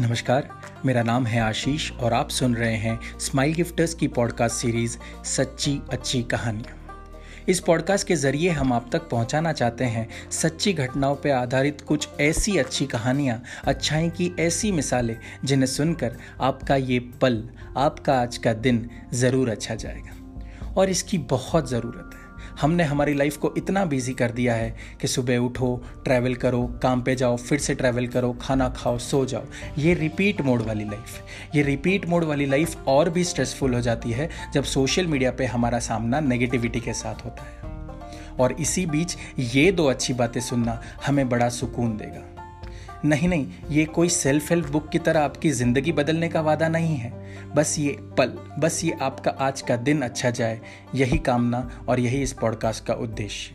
नमस्कार, मेरा नाम है आशीष और आप सुन रहे हैं स्माइल गिफ्टर्स की पॉडकास्ट सीरीज़ सच्ची अच्छी कहानियाँ इस पॉडकास्ट के ज़रिए हम आप तक पहुंचाना चाहते हैं सच्ची घटनाओं पर आधारित कुछ ऐसी अच्छी कहानियाँ, अच्छाई की ऐसी मिसालें, जिन्हें सुनकर आपका ये पल, आपका आज का दिन ज़रूर अच्छा जाएगा। और इसकी बहुत ज़रूरत है। हमने हमारी लाइफ को इतना बिज़ी कर दिया है कि सुबह उठो ट्रैवल करो, काम पे जाओ, फिर से ट्रैवल करो, खाना खाओ, सो जाओ। ये रिपीट मोड वाली लाइफ ये रिपीट मोड वाली लाइफ और भी स्ट्रेसफुल हो जाती है जब सोशल मीडिया पे हमारा सामना नेगेटिविटी के साथ होता है। और इसी बीच ये दो अच्छी बातें सुनना हमें बड़ा सुकून देगा। नहीं नहीं, ये कोई सेल्फ हेल्प बुक की तरह आपकी ज़िंदगी बदलने का वादा नहीं है। बस ये पल, बस ये आपका आज का दिन अच्छा जाए, यही कामना और यही इस पॉडकास्ट का उद्देश्य।